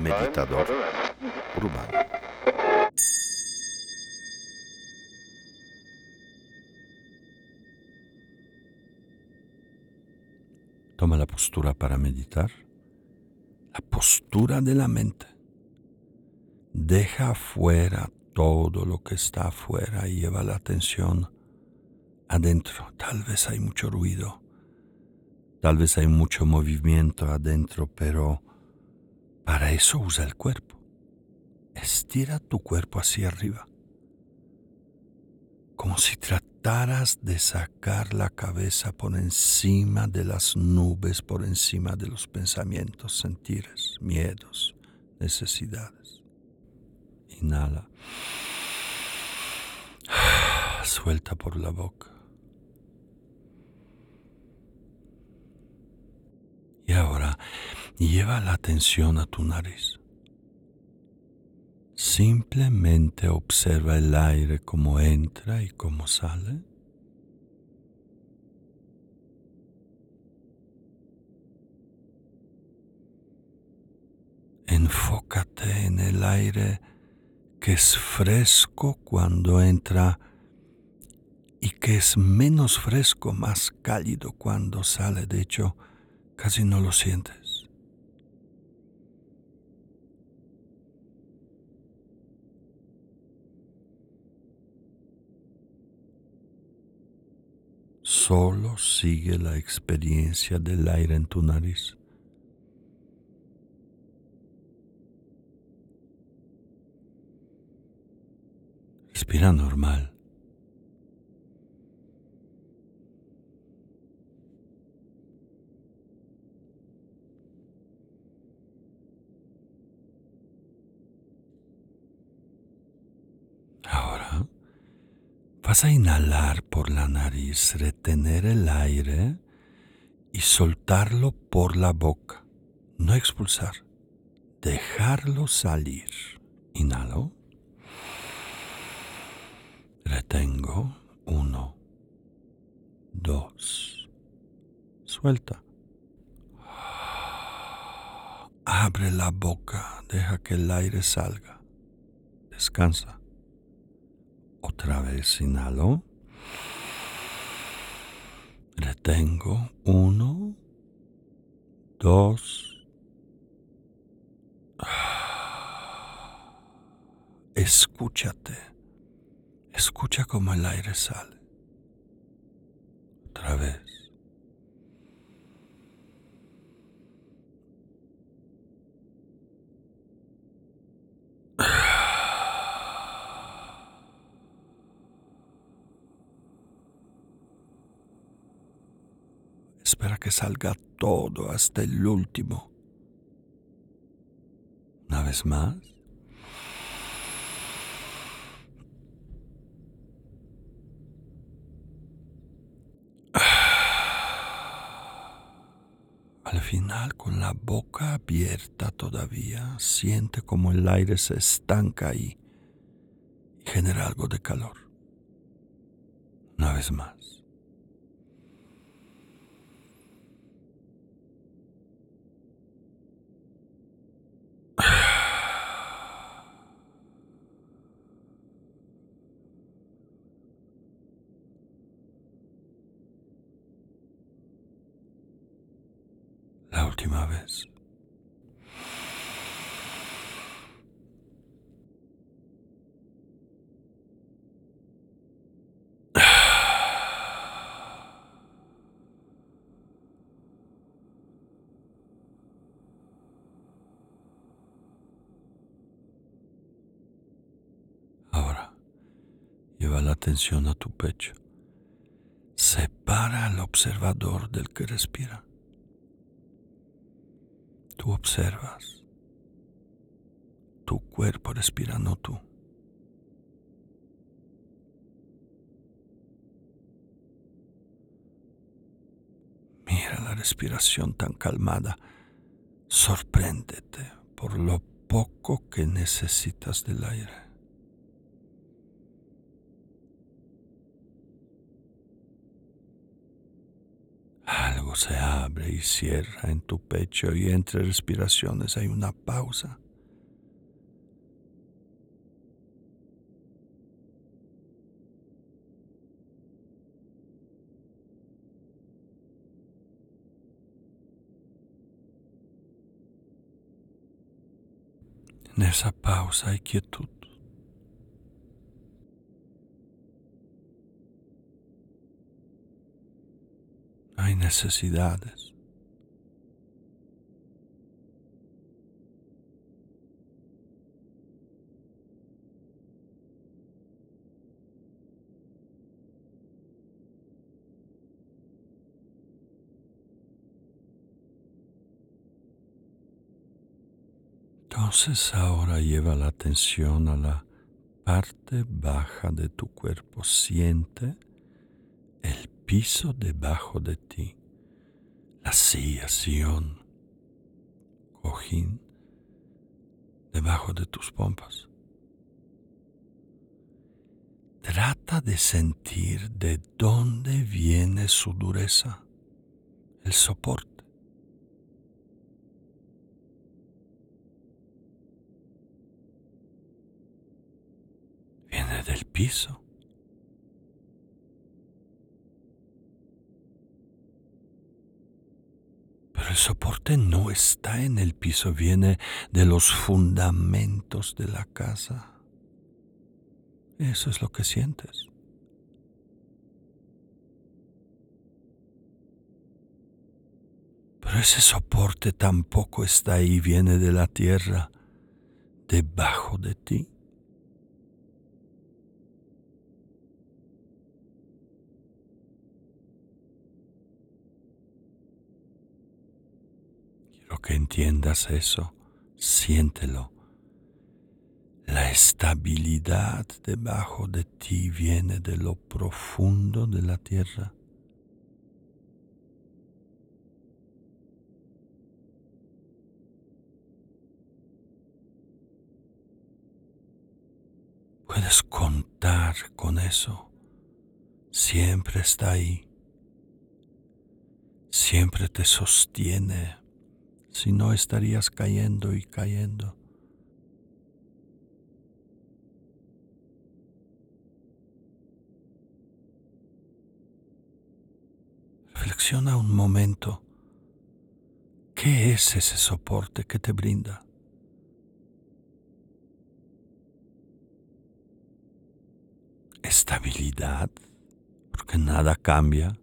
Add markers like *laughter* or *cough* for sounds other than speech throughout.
Meditador urbano. Toma la postura para meditar, la postura de la mente. Deja afuera todo lo que está afuera y lleva la atención adentro. Tal vez hay mucho ruido, tal vez hay mucho movimiento adentro, pero para eso usa el cuerpo. Estira tu cuerpo hacia arriba, como si trataras de sacar la cabeza por encima de las nubes, por encima de los pensamientos, sentires, miedos, necesidades. Inhala. *sighs* Suelta por la boca. Y ahora lleva la atención a tu nariz. Simplemente observa el aire como entra y como sale. Enfócate en el aire que es fresco cuando entra y que es menos fresco, más cálido cuando sale. De hecho, casi no lo sientes. Solo sigue la experiencia del aire en tu nariz. Respira normal. Ahora vas a inhalar por la nariz, retener el aire y soltarlo por la boca. No expulsar, dejarlo salir. Inhalo. Retengo. Uno. Dos. Suelta. Abre la boca. Deja que el aire salga. Descansa. Otra vez inhalo. Retengo. Uno. Dos. *sighs* Escúchate. Escucha cómo el aire sale. Otra vez. Espera que salga todo hasta el último. Una vez más. *sighs* Al final, con la boca abierta todavía, siente como el aire se estanca ahí y genera algo de calor. Una vez más. La Ahora, lleva la atención a tu pecho. Separa al observador del que respira. Tú observas. Tu cuerpo respira, no tú. Mira la respiración tan calmada. Sorpréndete por lo poco que necesitas del aire. Algo se abre y cierra en tu pecho y entre respiraciones hay una pausa. En esa pausa hay quietud. Necesidades. Entonces ahora lleva la atención a la parte baja de tu cuerpo. Siente piso debajo de ti, la silla, sillón, cojín debajo de tus pompas. Trata de sentir de dónde viene su dureza, el soporte. Viene del piso. El soporte no está en el piso, viene de los fundamentos de la casa. Eso es lo que sientes. Pero ese soporte tampoco está ahí, viene de la tierra, debajo de ti. Que entiendas eso, siéntelo. La estabilidad debajo de ti viene de lo profundo de la tierra. Puedes contar con eso. Siempre está ahí. Siempre te sostiene si no estarías cayendo y cayendo. Reflexiona un momento. ¿Qué es ese soporte que te brinda? Estabilidad, porque nada cambia.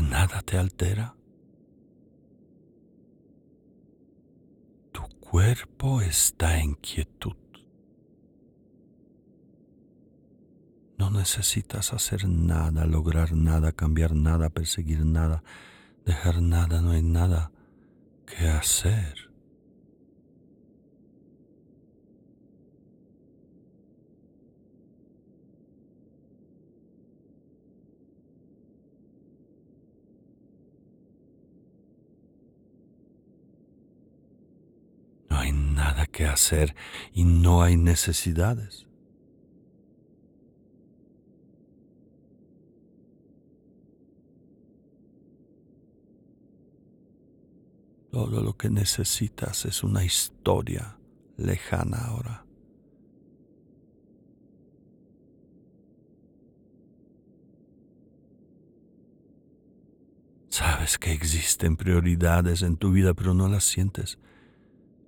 Nada te altera. Tu cuerpo está en quietud. No necesitas hacer nada, lograr nada, cambiar nada, perseguir nada, dejar nada, no hay nada que hacer. No hay nada que hacer y no hay necesidades. Todo lo que necesitas es una historia lejana ahora. Sabes que existen prioridades en tu vida, pero no las sientes.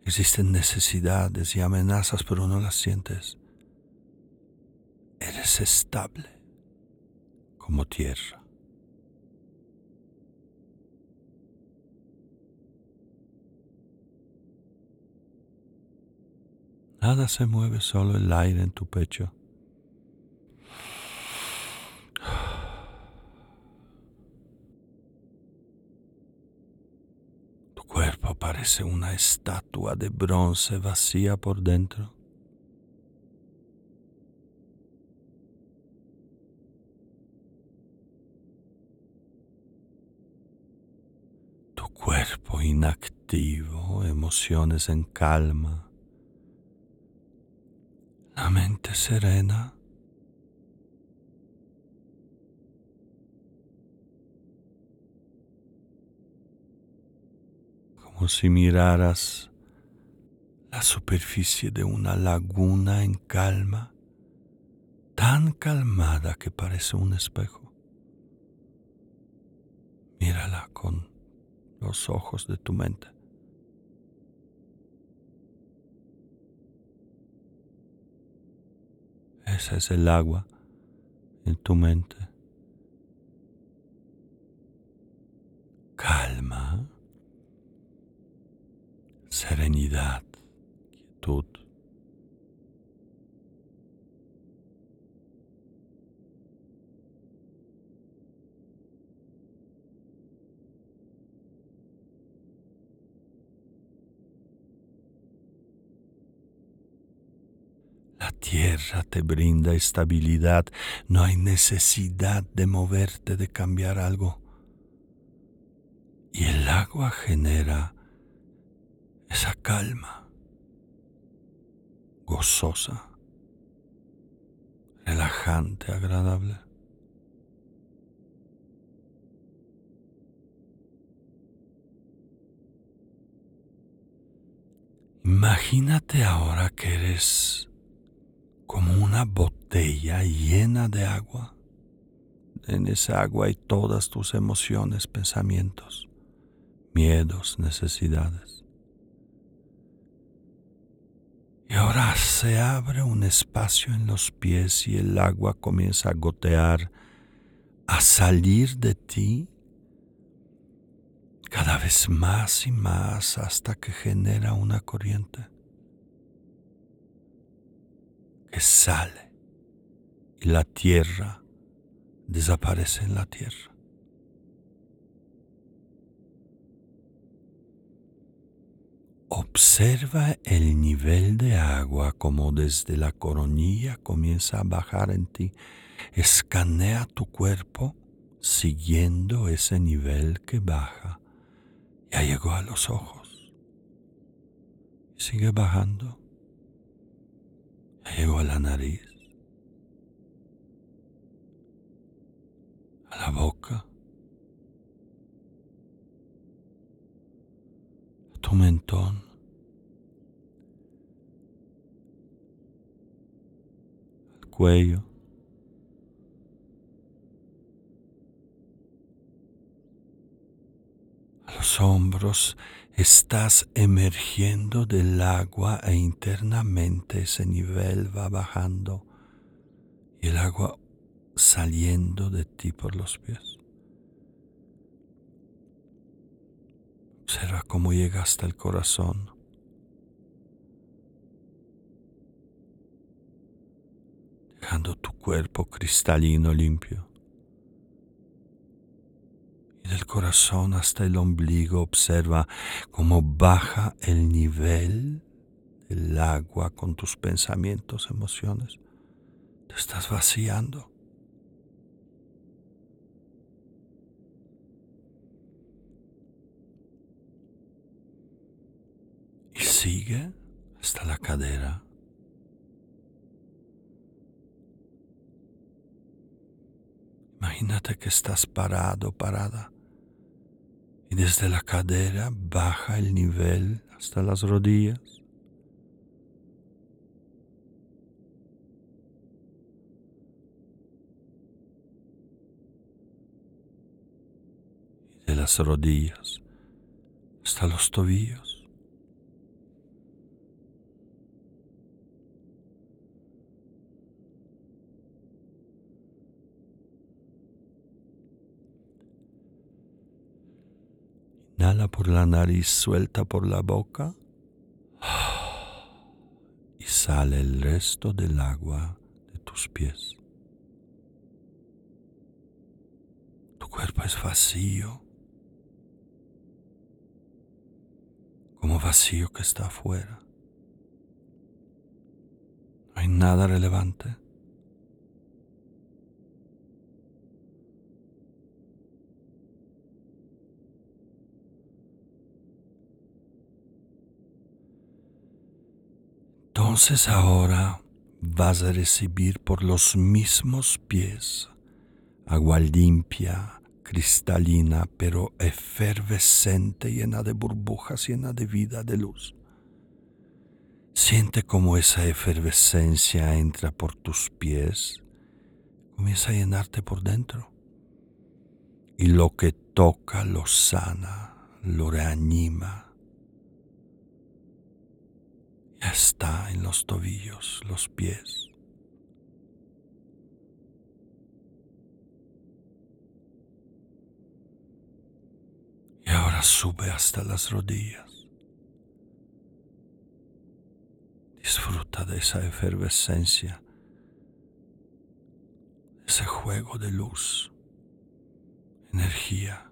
Existen necesidades y amenazas, pero no las sientes. Eres estable como tierra. Nada se mueve, solo el aire en tu pecho. Parece una estatua de bronce vacía por dentro. Tu cuerpo inactivo, emociones en calma, la mente serena. Como si miraras la superficie de una laguna en calma, tan calmada que parece un espejo. Mírala con los ojos de tu mente. Esa es el agua en tu mente. Calma, serenidad, quietud. La tierra te brinda estabilidad, no hay necesidad de moverte, de cambiar algo. Y el agua genera esa calma, gozosa, relajante, agradable. Imagínate ahora que eres como una botella llena de agua. En esa agua hay todas tus emociones, pensamientos, miedos, necesidades. Y ahora se abre un espacio en los pies y el agua comienza a gotear, a salir de ti cada vez más y más hasta que genera una corriente que sale y la tierra desaparece en la tierra. Observa el nivel de agua como desde la coronilla comienza a bajar en ti. Escanea tu cuerpo siguiendo ese nivel que baja. Ya llegó a los ojos. Sigue bajando. Ya llegó a la nariz. A la boca. Mentón. Al cuello. A los hombros estás emergiendo del agua e internamente ese nivel va bajando y el agua saliendo de ti por los pies. Observa cómo llega hasta el corazón. Dejando tu cuerpo cristalino limpio. Y del corazón hasta el ombligo observa cómo baja el nivel del agua con tus pensamientos, emociones. Te estás vaciando. y sigue hasta la cadera. Imagínate que estás parado, parada, y desde la cadera baja el nivel hasta las rodillas. Y de las rodillas hasta los tobillos. Por la nariz, suelta por la boca *sighs* y sale el resto del agua de tus pies. Tu cuerpo es vacío, como vacío que está afuera. No hay nada relevante. Entonces ahora vas a recibir por los mismos pies agua limpia, cristalina, pero efervescente, llena de burbujas, llena de vida, de luz. Siente cómo esa efervescencia entra por tus pies, comienza a llenarte por dentro. Y lo que toca lo sana, lo reanima. Ya está en los tobillos, los pies. Y ahora sube hasta las rodillas. Disfruta de esa efervescencia, ese juego de luz, energía,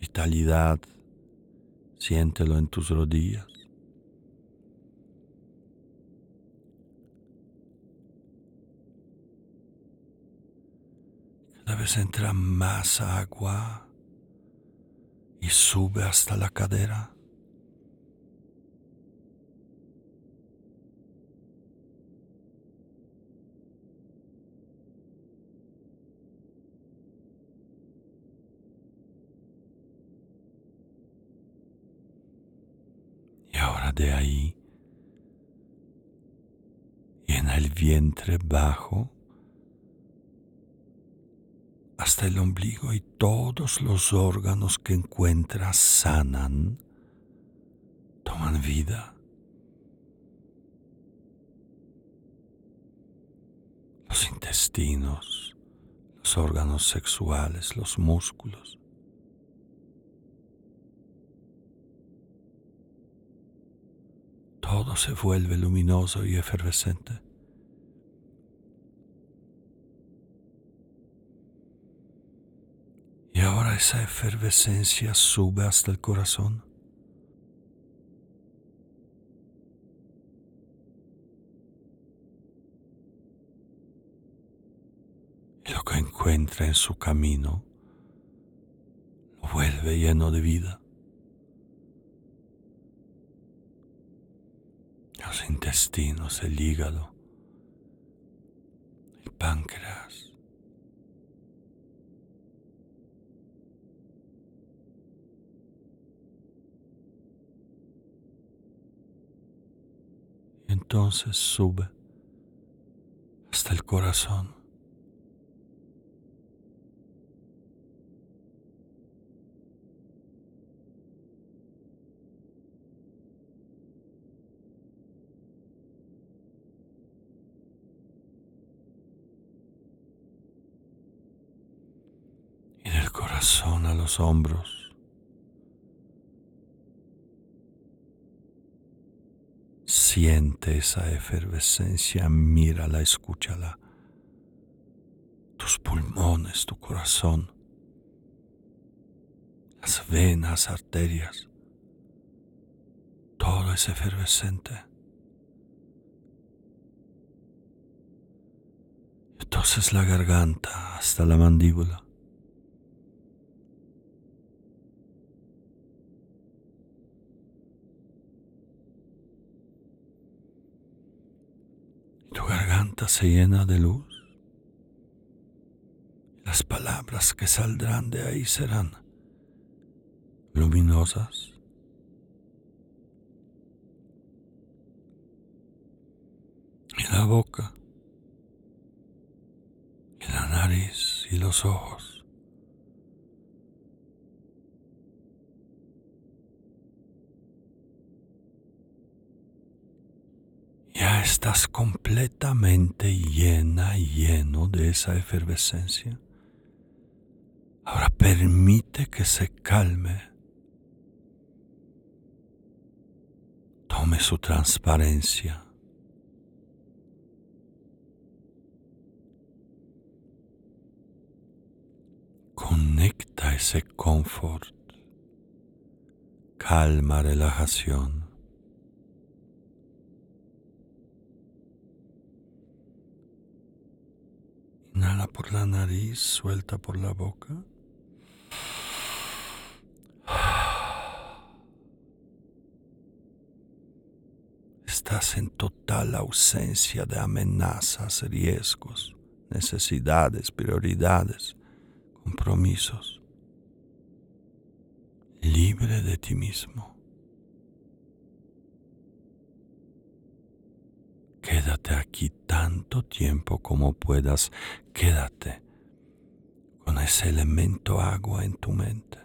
vitalidad. Siéntelo en tus rodillas. Cada vez entra más agua y sube hasta la cadera. de ahí y en el vientre bajo hasta el ombligo y todos los órganos que encuentras sanan, toman vida. Los intestinos, los órganos sexuales, los músculos, todo se vuelve luminoso y efervescente. Y ahora esa efervescencia sube hasta el corazón. Lo que encuentra en su camino lo vuelve lleno de vida. los intestinos, el hígado, el páncreas. Y entonces sube hasta el corazón. corazón a los hombros. Siente esa efervescencia, mírala, escúchala. Tus pulmones, tu corazón, las venas, arterias, todo es efervescente. Entonces la garganta hasta la mandíbula. Se llena de luz. Las palabras que saldrán de ahí serán luminosas. Y la boca, y la nariz y los ojos ya estás completamente llena lleno de esa efervescencia. Ahora permite que se calme. Tome su transparencia. Conecta ese confort, calma, relajación. Inhala por la nariz, suelta por la boca. Estás en total ausencia de amenazas, riesgos, necesidades, prioridades, compromisos. Libre de ti mismo. Quédate aquí tanto tiempo como puedas. Quédate con ese elemento agua en tu mente.